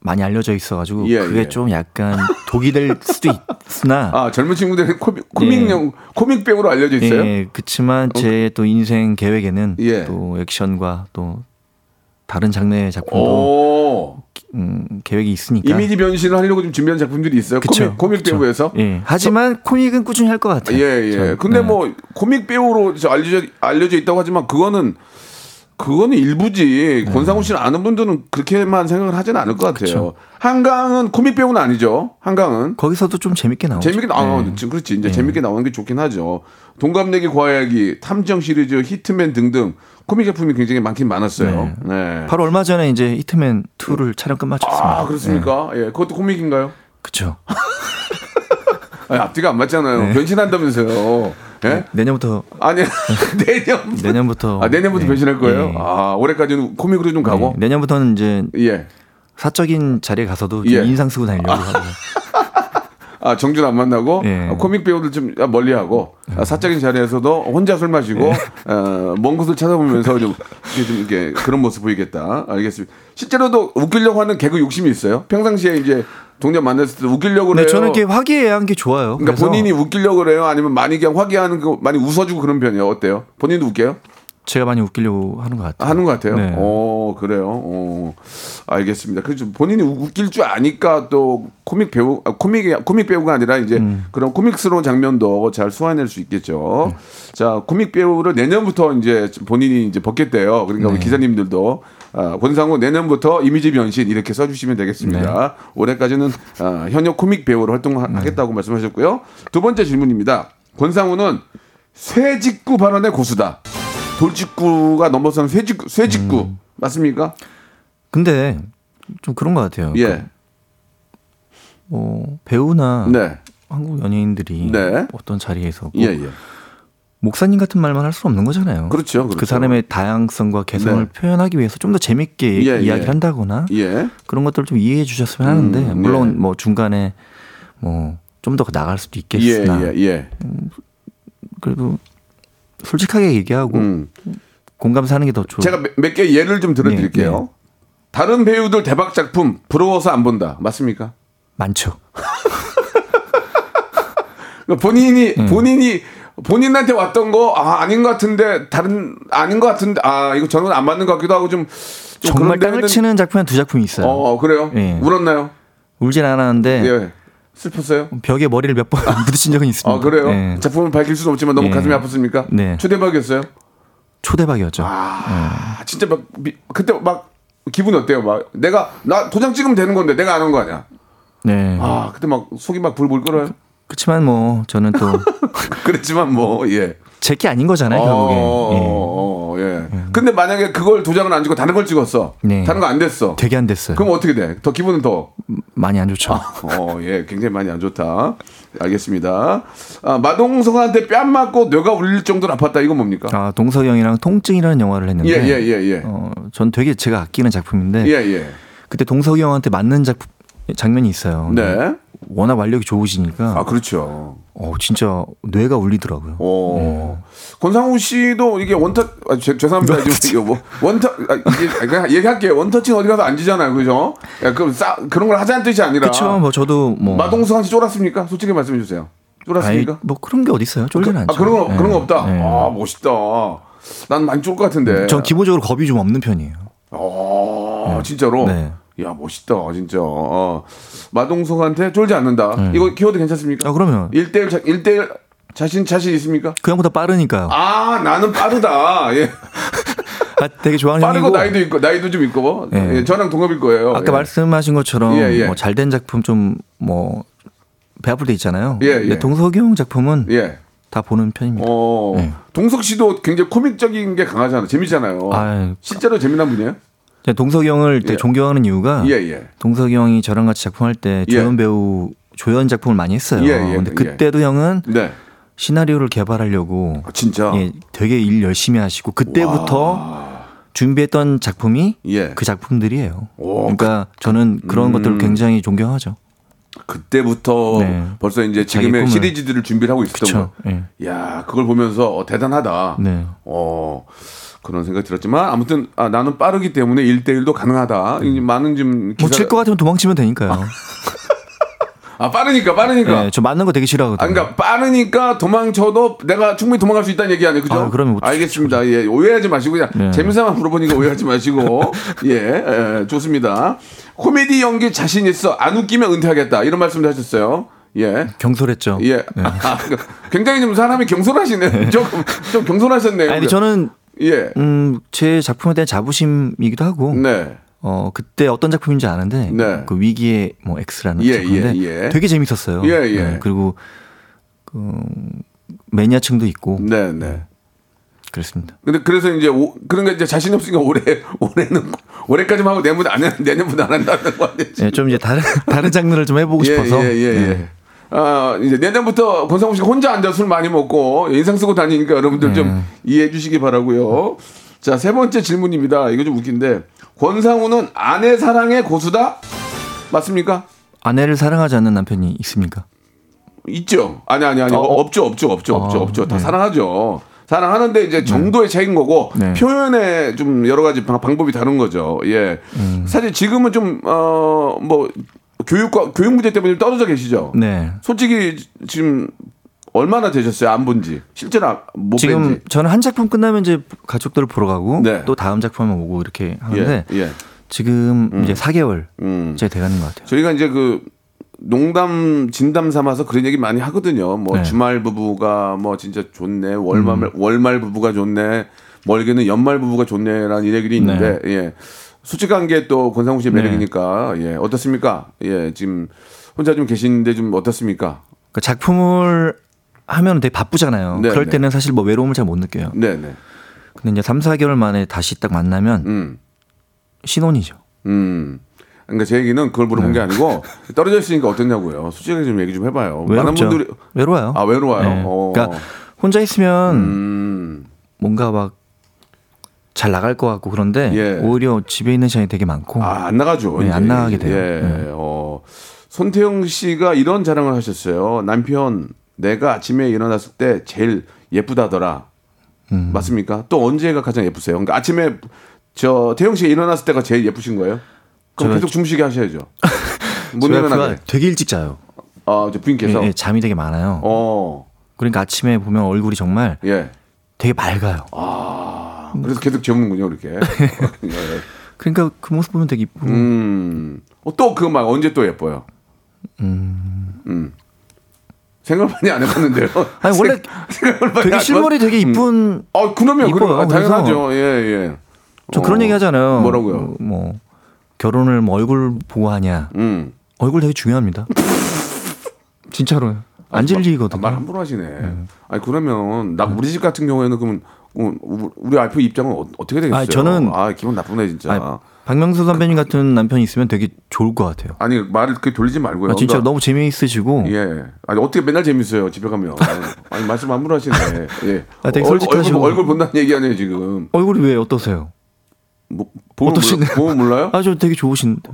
많이 알려져 있어가지고 예, 그게 예. 좀 약간 독이 될 수도 있으나 [LAUGHS] 아 젊은 친구들은 코믹 코믹용 코믹 배우로 알려져 있어요. 예, 그렇지만 제 또 인생 계획에는 예. 또 액션과 또 다른 장르의 작품도 오 음, 계획이 있으니까. 이미지 변신을 하려고 좀 준비한 작품들이 있어요. 그쵸, 코믹 코믹. 배우에서. 예. 하지만 코믹은 꾸준히 할 것 같아요. 예, 예. 전. 근데 네. 뭐 코믹 배우로 저 알려져 알려져 있다고 하지만 그거는 그거는 일부지. 네. 권상우 씨는 아는 분들은 그렇게만 생각을 하지는 않을 것 같아요. 한강은 코믹 배우는 아니죠. 한강은 거기서도 좀 재밌게 나오죠. 재밌게 나와. 예. 지금 그렇지. 이제 재밌게 나오는 게 좋긴 하죠. 동갑내기 과외기, 탐정 시리즈, 히트맨 등등 코믹 작품이 굉장히 많긴 많았어요. 네. 바로 얼마 전에 이제 히트맨 2를 촬영 끝마쳤습니다. 아 그렇습니까? 예, 그것도 코믹인가요? 그렇죠. [LAUGHS] 아니, 앞뒤가 안 맞잖아요. 네. 변신한다면서요. 예? 내년부터 아니 [LAUGHS] 내년 내년부터 아 내년부터 예. 변신할 거예요. 예. 아 올해까지는 코믹으로 좀 가고. 네, 내년부터는 이제 예. 사적인 자리에 가서도 좀 예. 인상 쓰고 다니려고 하고. [LAUGHS] 아 정준 안 만나고 예. 아, 코믹 배우들 좀 멀리하고 아, 사적인 자리에서도 혼자 술 마시고 예. 어, 먼 곳을 찾아보면서 좀 이렇게, 좀 이렇게 그런 모습 보이겠다. 알겠습니다. 실제로도 웃기려고 하는 개그 욕심이 있어요. 평상시에 이제 동료 만났을 때 웃기려고 네, 그래요. 저는 이렇게 화기애애한 게 좋아요. 그러니까 본인이 웃기려고 그래요. 아니면 많이 그냥 화기하는 거 많이 웃어주고 그런 편이에요. 어때요? 본인도 웃겨요? 제가 많이 웃기려고 하는 것 같아요. 하는 것 같아요. 네. 어 그래요. 어 알겠습니다. 그래서 본인이 우- 웃길 줄 아니까 또 코믹 배우 아, 코믹이 코믹 배우가 아니라 이제 음. 그런 코믹스러운 장면도 잘 소화해낼 수 있겠죠. 네. 자 코믹 배우를 내년부터 이제 본인이 이제 벗겠대요. 그러니까 네. 우리 기자님들도 아, 권상우 내년부터 이미지 변신 이렇게 써주시면 되겠습니다. 네. 올해까지는 아, 현역 코믹 배우로 활동하겠다고 말씀하셨고요. 두 번째 질문입니다. 권상우는 쇠직구 발언의 고수다. 돌직구가 넘어선 쇠직구, 쇠직구 음. 맞습니까? 근데 좀 그런 것 같아요. 예. 뭐 배우나 네. 한국 연예인들이 네. 어떤 자리에서 꼭 예, 예. 목사님 같은 말만 할 수 없는 거잖아요. 그렇죠, 그렇죠. 그 사람의 다양성과 개성을 네. 표현하기 위해서 좀 더 재밌게 예, 예. 이야기를 한다거나 예. 그런 것들을 좀 이해해 주셨으면 하는데 음, 물론 예. 뭐 중간에 뭐 좀 더 나갈 수도 예, 있겠으나 예, 예. 그래도 솔직하게 얘기하고 음. 공감 사는 게 더 좋을 제가 몇 개 예를 좀 들어드릴게요. 네, 네. 다른 배우들 대박 작품 부러워서 안 본다. 맞습니까? 많죠. 그러니까 본인이 음. 본인이 본인한테 왔던 거 아, 아닌 것 같은데 다른 아닌 것 같은데 아 이거 저는 안 맞는 것 같기도 하고 좀, 좀 정말 땅을 치는 작품 한 두 작품이 있어요. 어 그래요? 예. 울었나요? 울진 않았는데 예. 슬펐어요? 벽에 머리를 몇 번 [LAUGHS] 부딪힌 적은 있습니다. 아 그래요? 예. 작품을 밝힐 수는 없지만 너무 예. 가슴이 아팠습니까? 네. 초대박이었어요? 초대박이었죠. 아 진짜 막 미- 그때 막 기분 어때요? 막 내가 나 도장 찍으면 되는 건데 내가 안 한 거 아니야? 네. 아 그때 막 속이 막 불불 끓어요. 그렇지만 뭐 저는 또 [LAUGHS] 그랬지만 뭐 예. 제 게 아닌 거잖아요 결국에. 예. 예. 근데 만약에 그걸 도장을 안 찍고 다른 걸 찍었어. 네. 다른 거 안 됐어. 되게 안 됐어요. 그럼 어떻게 돼? 더 기분은 더. 많이 안 좋죠. [LAUGHS] 어, 예, 굉장히 많이 안 좋다. 알겠습니다. 아, 마동석한테 뺨 맞고 뇌가 울릴 정도로 아팠다. 이건 뭡니까? 아 동석이 형이랑 통증이라는 영화를 했는데. 예, 예, 예, 예. 어, 전 되게 제가 아끼는 작품인데 예, 예. 그때 동석이 형한테 맞는 작품 장면이 있어요. 네. 워낙 완력이 좋으시니까 아, 그렇죠. 어 진짜 뇌가 울리더라고요. 어. 권상우 씨도 이게 원터 아, 죄, 죄송합니다. 이거 뭐 원터 아, 이게 아, 얘기할게요. 원터치는 어디 가서 앉으잖아요. 그죠? 야, 그럼 싸 그런 걸 하자는 뜻이 아니라 그렇죠. 뭐 저도 뭐 마동석한테 쫄았습니까? 솔직히 말씀해 주세요. 아이, 쫄았습니까? 뭐 그런 게 어디 있어요? 쫄지는 않죠. 아, 그런 거 그런 거 없다. 네. 아, 멋있다. 난 많이 쫄 것 같은데. 전 기본적으로 겁이 좀 없는 편이에요. 아, 진짜로? 네. 야, 멋있다, 진짜. 어. 마동석한테 쫄지 않는다. 이거 키워드 괜찮습니까? 아 그러면 1대1, 자, 1대1 자신, 자신 있습니까? 그 형보다 빠르니까요. 아, 나는 빠르다. [LAUGHS] 예. 아, 되게 좋아하는 빠르고 형이고 나이도 있고, 나이도 좀 있고. 예. 예, 저랑 동갑일 거예요. 아까 예. 말씀하신 것처럼 예, 예. 뭐 잘된 작품 좀 뭐 배 아플 때 있잖아요. 예, 근데 예. 동석이 형 작품은 예. 다 보는 편입니다. 어, 네. 동석 씨도 굉장히 코믹적인 게 강하잖아요. 재밌잖아요. 아유. 실제로 재미난 분이에요? 동석이 형을 예. 존경하는 이유가 예, 예. 동석이 형이 저랑 같이 작품할 때 예. 조연 배우 조연 작품을 많이 했어요. 예, 예, 근데 예. 그때도 형은 네. 시나리오를 개발하려고 아, 진짜. 예, 되게 일 열심히 하시고 그때부터 준비했던 작품이 예. 그 작품들이에요. 오, 그러니까 저는 그런 음. 것들을 굉장히 존경하죠. 그때부터 네. 벌써 이제 지금의. 시리즈들을 준비를 하고 있었던 그쵸. 거. 예. 야, 그걸 보면서 어, 대단하다. 네. 어. 그런 생각이 들었지만 아무튼 아, 나는 빠르기 때문에 1대1도 가능하다. 이 많은 좀뭐 기사가- 칠것 같으면 도망치면 되니까요. [LAUGHS] 아 빠르니까 빠르니까. 네, 저 맞는 거 되게 싫어하거든요. 아, 그러니까 빠르니까 도망쳐도 내가 충분히 도망갈 수 있다는 얘기 아니에요, 그죠? 아, 그럼요. 알겠습니다. 예, 오해하지 마시고 그냥 네. 재미삼아 물어보니까 오해하지 마시고 [LAUGHS] 예, 예, 좋습니다. 코미디 연기 자신 있어 안 웃기면 은퇴하겠다 이런 말씀도 하셨어요. 예. 경솔했죠. 예. 네. [LAUGHS] 아, 굉장히 좀 사람이 경솔하시네. 조금 좀 경솔하셨네요. 아니 저는 예. 음, 제 작품에 대한 자부심이기도 하고 네. 어 그때 어떤 작품인지 아는데 네. 그 위기의 뭐 X라는 예, 작품인데 예, 예. 되게 재밌었어요. 예, 예. 네, 그리고 그 매니아층도 있고 네, 네. 그렇습니다. 근데 그래서 이제 오, 그런 게 이제 자신 없으니까 올해 [LAUGHS] 올해는 올해까지만 하고 내년 안 해- 내년부터 안 한다는 거 아니에요? 예, 좀 이제 다른 [LAUGHS] 다른 장르를 좀 해보고 싶어서 예, 예, 예, 예. 아, 이제 내년부터 권상우 씨가 혼자 앉아 술 많이 먹고 인상 쓰고 다니니까 여러분들 좀 이해해 주시기 바라고요. 자, 세 번째 질문입니다. 이거 좀 웃긴데. 권상우는 아내 사랑의 고수다? 맞습니까? 아내를 사랑하지 않는 남편이 있습니까? 있죠. 아니, 아니, 아니. 어, 어. 없죠, 없죠, 없죠, 없죠, 어, 없죠. 다 네. 사랑하죠. 사랑하는데 이제 정도의 차이인 거고 네. 표현에 좀 여러 가지 방- 방법이 다른 거죠. 예. 음. 사실 지금은 좀, 어, 뭐, 교육과, 교육 문제 때문에 좀 떨어져 계시죠? 네. 솔직히 지금 얼마나 되셨어요? 안 본지 실제로 안- 못 지금 뵌지. 저는 한 작품 끝나면 이제 가족들 을 보러 가고 네. 또 다음 작품만 오고 이렇게 하는데 예, 예. 지금 이제 4개월 음. 제 돼가는 것 같아요. 저희가 이제 그 농담 진담 삼아서 그런 얘기 많이 하거든요. 뭐 네. 주말 부부가 뭐 진짜 좋네. 월말 월말 부부가 좋네. 멀게는 연말 부부가 좋네라는 얘기들이 있는데 예. 솔직한 게 또 권상우 씨의 네. 매력이니까 예. 어떻습니까? 예. 지금 혼자 좀 계시는데 좀 어떻습니까? 그 작품을 하면 되게 바쁘잖아요. 네, 그럴 네. 때는 사실 뭐 외로움을 잘 못 느껴요. 네, 네. 근데 이제 3, 4개월 만에 다시 딱 만나면 음. 신혼이죠. 음. 그러니까 제 얘기는 그걸 물어본 게 아니고 [LAUGHS] 떨어져 있으니까 어땠냐고요. 솔직하게 좀 얘기 좀 해봐요. 많은 외롭죠. 분들이 외로워요. 아 외로워요. 네. 어. 그러니까 혼자 있으면 음. 뭔가 막 잘 나갈 것 같고 그런데 예. 오히려 집에 있는 시간이 되게 많고 아, 안 나가죠. 네. 안 나가게 돼요. 예. 네. 어. 손태영 씨가 이런 자랑을 하셨어요. 남편 내가 아침에 일어났을 때 제일 예쁘다더라. 음. 맞습니까? 또 언제가 가장 예쁘세요? 그러니까 아침에 저 태영 씨가 일어났을 때가 제일 예쁘신 거예요? 그럼 계속 주무시게 하셔야죠. [LAUGHS] 못 저희 일어나게. 와이프가 되게 일찍 자요. 아, 저 부인께서. 예, 예, 잠이 되게 많아요. 어. 그러니까 아침에 보면 얼굴이 정말 예. 되게 맑아요. 그래서 계속 재우는군요, 이렇게. 예. [LAUGHS] 그러니까 그 모습 보면 되게 이쁘고 음. 또그 막 언제 또 예뻐요? 음. 생각 많이 안 해봤는데요. [LAUGHS] 아니 원래 [LAUGHS] 생각을 많이 되게 안 실물이 되게 이쁜 어, 그러면 이뻐요. 아, 당연하죠. 예, 예. 저 어, 그런 얘기 하잖아요. 뭐라고요? 어, 뭐 결혼을 뭐 얼굴 보고 하냐. 음. 얼굴 되게 중요합니다. 진짜로요. 안 질리거든요. 말 함부로 하시네. 아니 그러면 나 우리 집 같은 경우에는 그러면 우- 우- 우리 와이프 입장은 어, 떻게 되겠어요? 아니, 저는- 아 기분 나쁘네 진짜. 아니, 아니, 박명수 선배님 같은 남편이 있으면 되게 좋을 것 같아요. 말을 그렇게 돌리지 말고요. 아, 진짜 그러니까 너무 재미있으시고 예. 아니 어떻게 맨날 재밌어요 집에 가면. 아니, [LAUGHS] 아니 말씀 함부로 하시네. 예. 아, 되게 얼- 솔직하시고. 얼굴, 얼굴 본다는 얘기 아니에요 지금. 얼굴이 왜 어떠세요? 뭐 보면? 몰라, 보면 몰라요? 아, 저 되게 좋으신데.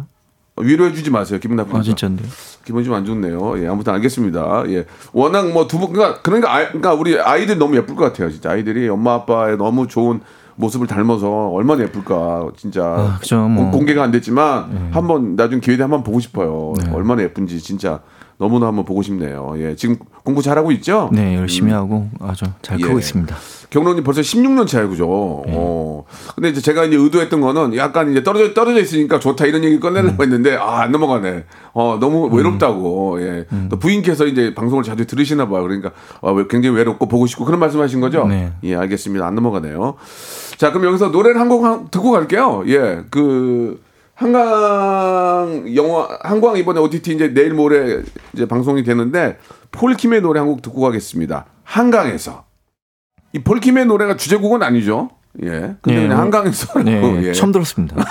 위로해 주지 마세요. 기분 나쁘니까. 아, 진짜인데요. 기분 좀 안 좋네요. 예, 아무튼 알겠습니다. 예, 워낙 뭐두 분, 그러니까 그러니까, 아, 그러니까 우리 아이들 너무 예쁠 것 같아요. 진짜 아이들이 엄마 아빠의 너무 좋은 모습을 닮아서 얼마나 예쁠까 진짜 아, 그죠, 뭐. 공- 공개가 안 됐지만 한번 나중 기회 되면 한번 보고 싶어요. 얼마나 예쁜지 진짜 너무나 한번 보고 싶네요. 예, 지금 공부 잘하고 있죠? 네, 열심히 하고 아주 잘 예. 크고 있습니다. 경론이 벌써 16년 차예요, 그죠? 네. 어. 근데 이제 제가 이제 의도했던 거는 약간 이제 떨어져, 떨어져 있으니까 좋다 이런 얘기 음. 꺼내려고 했는데, 아, 안 넘어가네. 어, 너무 외롭다고, 예. 음. 또 부인께서 이제 방송을 자주 들으시나 봐요. 그러니까, 어, 왜- 굉장히 외롭고 보고 싶고 그런 말씀 하신 거죠? 네. 예, 알겠습니다. 안 넘어가네요. 자, 그럼 여기서 노래를 한 곡 듣고 갈게요. 예, 그, 한강 영화, 한강 이번에 OTT 이제 내일 모레 이제 방송이 되는데, 폴킴의 노래 한 곡 듣고 가겠습니다. 한강에서. 이 폴킴의 노래가 주제곡은 아니죠. 예. 근데 예, 그냥 뭐- 한강에서. 네, 예. 처음 들었습니다. [LAUGHS]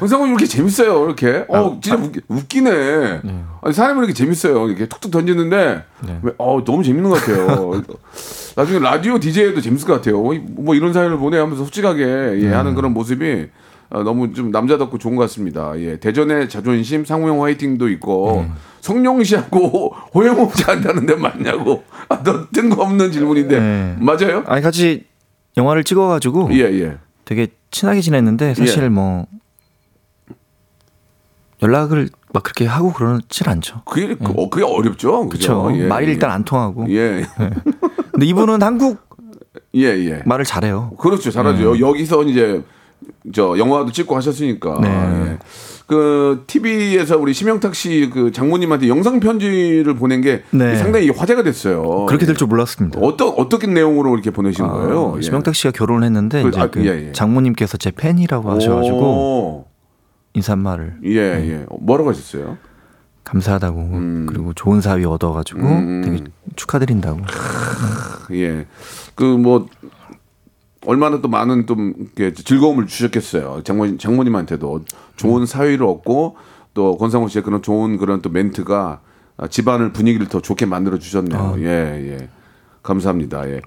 권상우 이렇게 재밌어요. 이렇게. 어, 진짜 웃기, 웃기 네. 아니, 사람이 이렇게 재밌어요. 이렇게 툭툭 던지는데, 왜, 어, 너무 재밌는 것 같아요. [LAUGHS] 나중에 라디오 DJ도 재밌을 것 같아요. 어, 뭐 이런 사연을 보내 하면서 솔직하게 예, 하는 그런 모습이 어, 너무 좀 남자답고 좋은 것 같습니다. 예. 대전의 자존심, 상우형 화이팅도 있고, 성룡 씨하고 [LAUGHS] 호영호 씨 한다는데 맞냐고. 아, 너 뜬금없는 질문인데. 네. 맞아요? 아니 같이 영화를 찍어가지고 예, 예. 되게 친하게 지냈는데 사실 예. 뭐 연락을 막 그렇게 하고 그러질 않죠. 그게, 그- 어, 그게 어렵죠. 그렇죠. 예, 말이 예. 일단 안 통하고. 예, 근데 이분은 한국 [LAUGHS] 예, 예. 말을 잘해요. 그렇죠. 잘하죠. 여기서 이제 저 영화도 찍고 하셨으니까. 네. 예. 그 TV에서 우리 심영탁 씨 그 장모님한테 영상 편지를 보낸 게 네. 상당히 화제가 됐어요. 그렇게 될 줄 몰랐습니다. 어떤 어떻게 내용으로 이렇게 보내신 거예요? 아, 예. 심영탁 씨가 결혼을 했는데 그, 이제 아, 그 예, 예. 장모님께서 제 팬이라고 하셔가지고 오. 인사말을 예, 예. 뭐라고 하셨어요? 감사하다고 그리고 좋은 사위 얻어가지고 음. 되게 축하드린다고. 예. 그뭐 얼마나 또 많은 좀 즐거움을 주셨겠어요. 장모 장모님한테도 좋은 사위를 얻고 또 권상우 씨의 그런 좋은 그런 또 멘트가 아, 집안을 분위기를 더 좋게 만들어 주셨네요. 예, 예. 감사합니다. 예.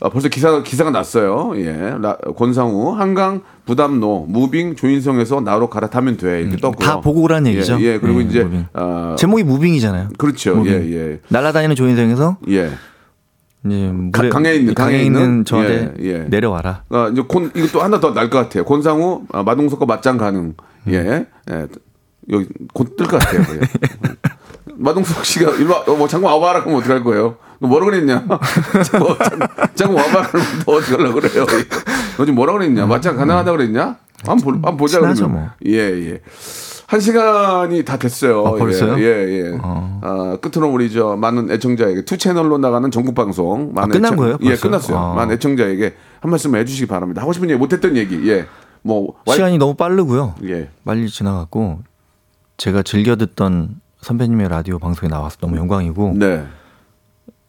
아, 벌써 기사가 기사가 났어요. 예. 라- 권상우 한강 부담로 무빙 조인성에서 나로 갈아타면 돼 이렇게 떴고요. 다 보고 오라는 얘기죠. 예, 예. 그리고 예, 이제 무빙. 아, 제목이 무빙이잖아요. 그렇죠. 무빙. 예, 예. 날아다니는 조인성에서 예. 가- 물에 강에 있는- 강에 있는? 저한테 예, 예. 내려와라. 아, 이제 곤, 이것도 하나 더 날 것 같아요. 권상우, 아, 마동석과 맞짱 가능. 음. 예. 예. 여기 곧 뜰 것 같아요. 예. [LAUGHS] 마동석 씨가 일로 와, 어, 뭐 잠깐 와봐라 그러면 어떡할 거예요? 너 뭐라 그랬냐? 뭐, 잠- 잠깐 와봐라 그러면 너 어떡하려고 그래요? 너 지금 뭐라 그랬냐? 맞짱 가능하다 그랬냐? 한번, 보자 그러면. 뭐. 예, 예. 한 시간이 다 됐어요. 아, 벌써요? 예, 예. 예. 아, 끝으로 우리 저 많은 애청자에게 투 채널로 나가는 전국 방송 많은 아, 끝난 애청- 거예요? 예, 벌써? 끝났어요. 아. 많은 애청자에게 한 말씀 해주시기 바랍니다. 하고 싶은 얘기 못했던 얘기, 예, 뭐 시간이 너무 빠르고요. 예, 빨리 지나갔고 제가 즐겨 듣던 선배님의 라디오 방송에 나와서 너무 영광이고 네.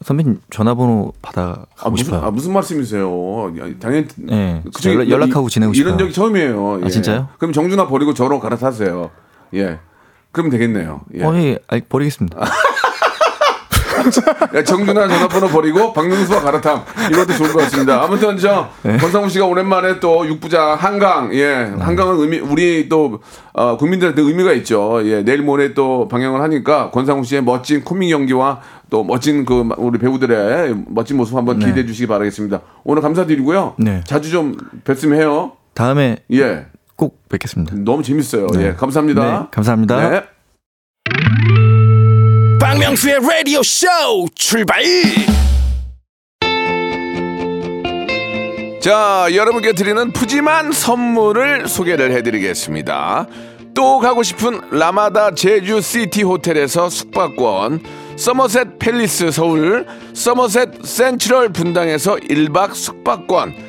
선배님 전화번호 받아 가고 아 무슨 싶어요. 아 무슨 말씀이세요? 야, 당연히 네, 그중에 연락- 연락하고 지내고 이런 싶어요. 적이 처음이에요. 아, 예. 진짜요? 그럼 정준하 버리고 저로 갈아타세요. 예, 그러면 되겠네요. 예. 어, 예, 알- 버리겠습니다. [LAUGHS] 야, 정준하 전화번호 버리고 박명수와 갈아탐 이것도 좋을 것 같습니다. 아무튼 저 네. 권상우 씨가 오랜만에 또 육부자 한강 예 한강은 의미 우리 또 어, 국민들한테 의미가 있죠. 예 내일 모레 또 방영을 하니까 권상우 씨의 멋진 코믹 연기와 또 멋진 그 우리 배우들의 멋진 모습 한번 기대해 주시기 바라겠습니다. 오늘 감사드리고요. 네. 자주 좀 뵀으면 해요. 다음에 예 꼭 뵙겠습니다. 너무 재밌어요. 네. 예 감사합니다. 네, 감사합니다. 네. 박명수의 라디오 쇼 출발 자, 여러분께 드리는 푸짐한 선물을 소개를 해드리겠습니다. 또 가고 싶은 라마다 제주 시티 호텔에서 숙박권, 서머셋 팰리스 서울, 서머셋 센트럴 분당에서 1박 숙박권,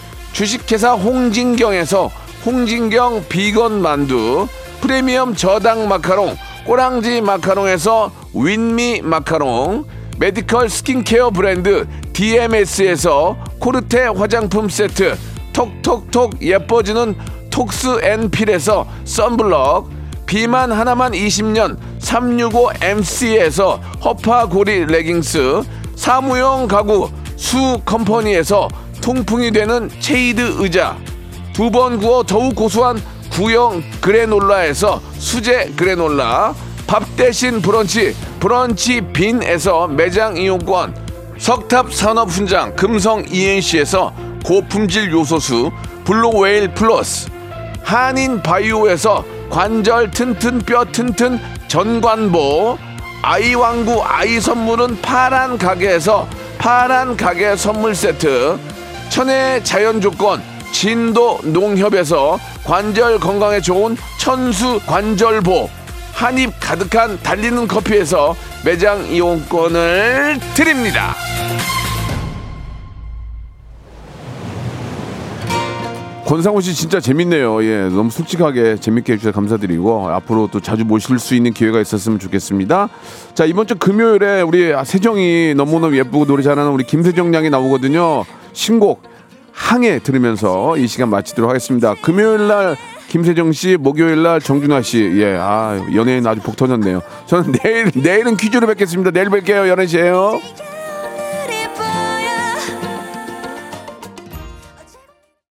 주식회사 홍진경에서 홍진경 비건 만두 프리미엄 저당 마카롱 꼬랑지 마카롱에서 윈미 마카롱 메디컬 스킨케어 브랜드 DMS에서 코르테 화장품 세트 톡톡톡 예뻐지는 톡스 앤 필에서 썬블럭 비만 하나만 20년 365MC에서 허파고리 레깅스 사무용 가구 수 컴퍼니에서 통풍이 되는 체이드 의자. 두 번 구워 더욱 고소한 구형 그래놀라에서 수제 그래놀라 밥 대신 브런치 브런치 빈에서 매장 이용권 석탑 산업 훈장 금성 ENC에서 고품질 요소수 블루웨일 플러스 한인 바이오에서 관절 튼튼 뼈 튼튼 전관보 아이왕구 아이 선물은 파란 가게에서 파란 가게 선물 세트 천혜의 자연 조건 진도 농협에서 관절 건강에 좋은 천수 관절보 한입 가득한 달리는 커피에서 매장 이용권을 드립니다. 권상우 씨 진짜 재밌네요. 예, 너무 솔직하게 재밌게 해주셔서 감사드리고 앞으로 또 자주 모실 수 있는 기회가 있었으면 좋겠습니다. 자 이번 주 금요일에 우리 세정이 너무너무 예쁘고 노래 잘하는 우리 김세정 양이 나오거든요. 신곡 항해 들으면서 이 시간 마치도록 하겠습니다. 금요일 날 김세정 씨, 목요일 날 정준하 씨, 예, 아 연예인 아주 복 터졌네요. 저는 내일 내일은 퀴즈로 뵙겠습니다. 내일 뵐게요. 11시에요.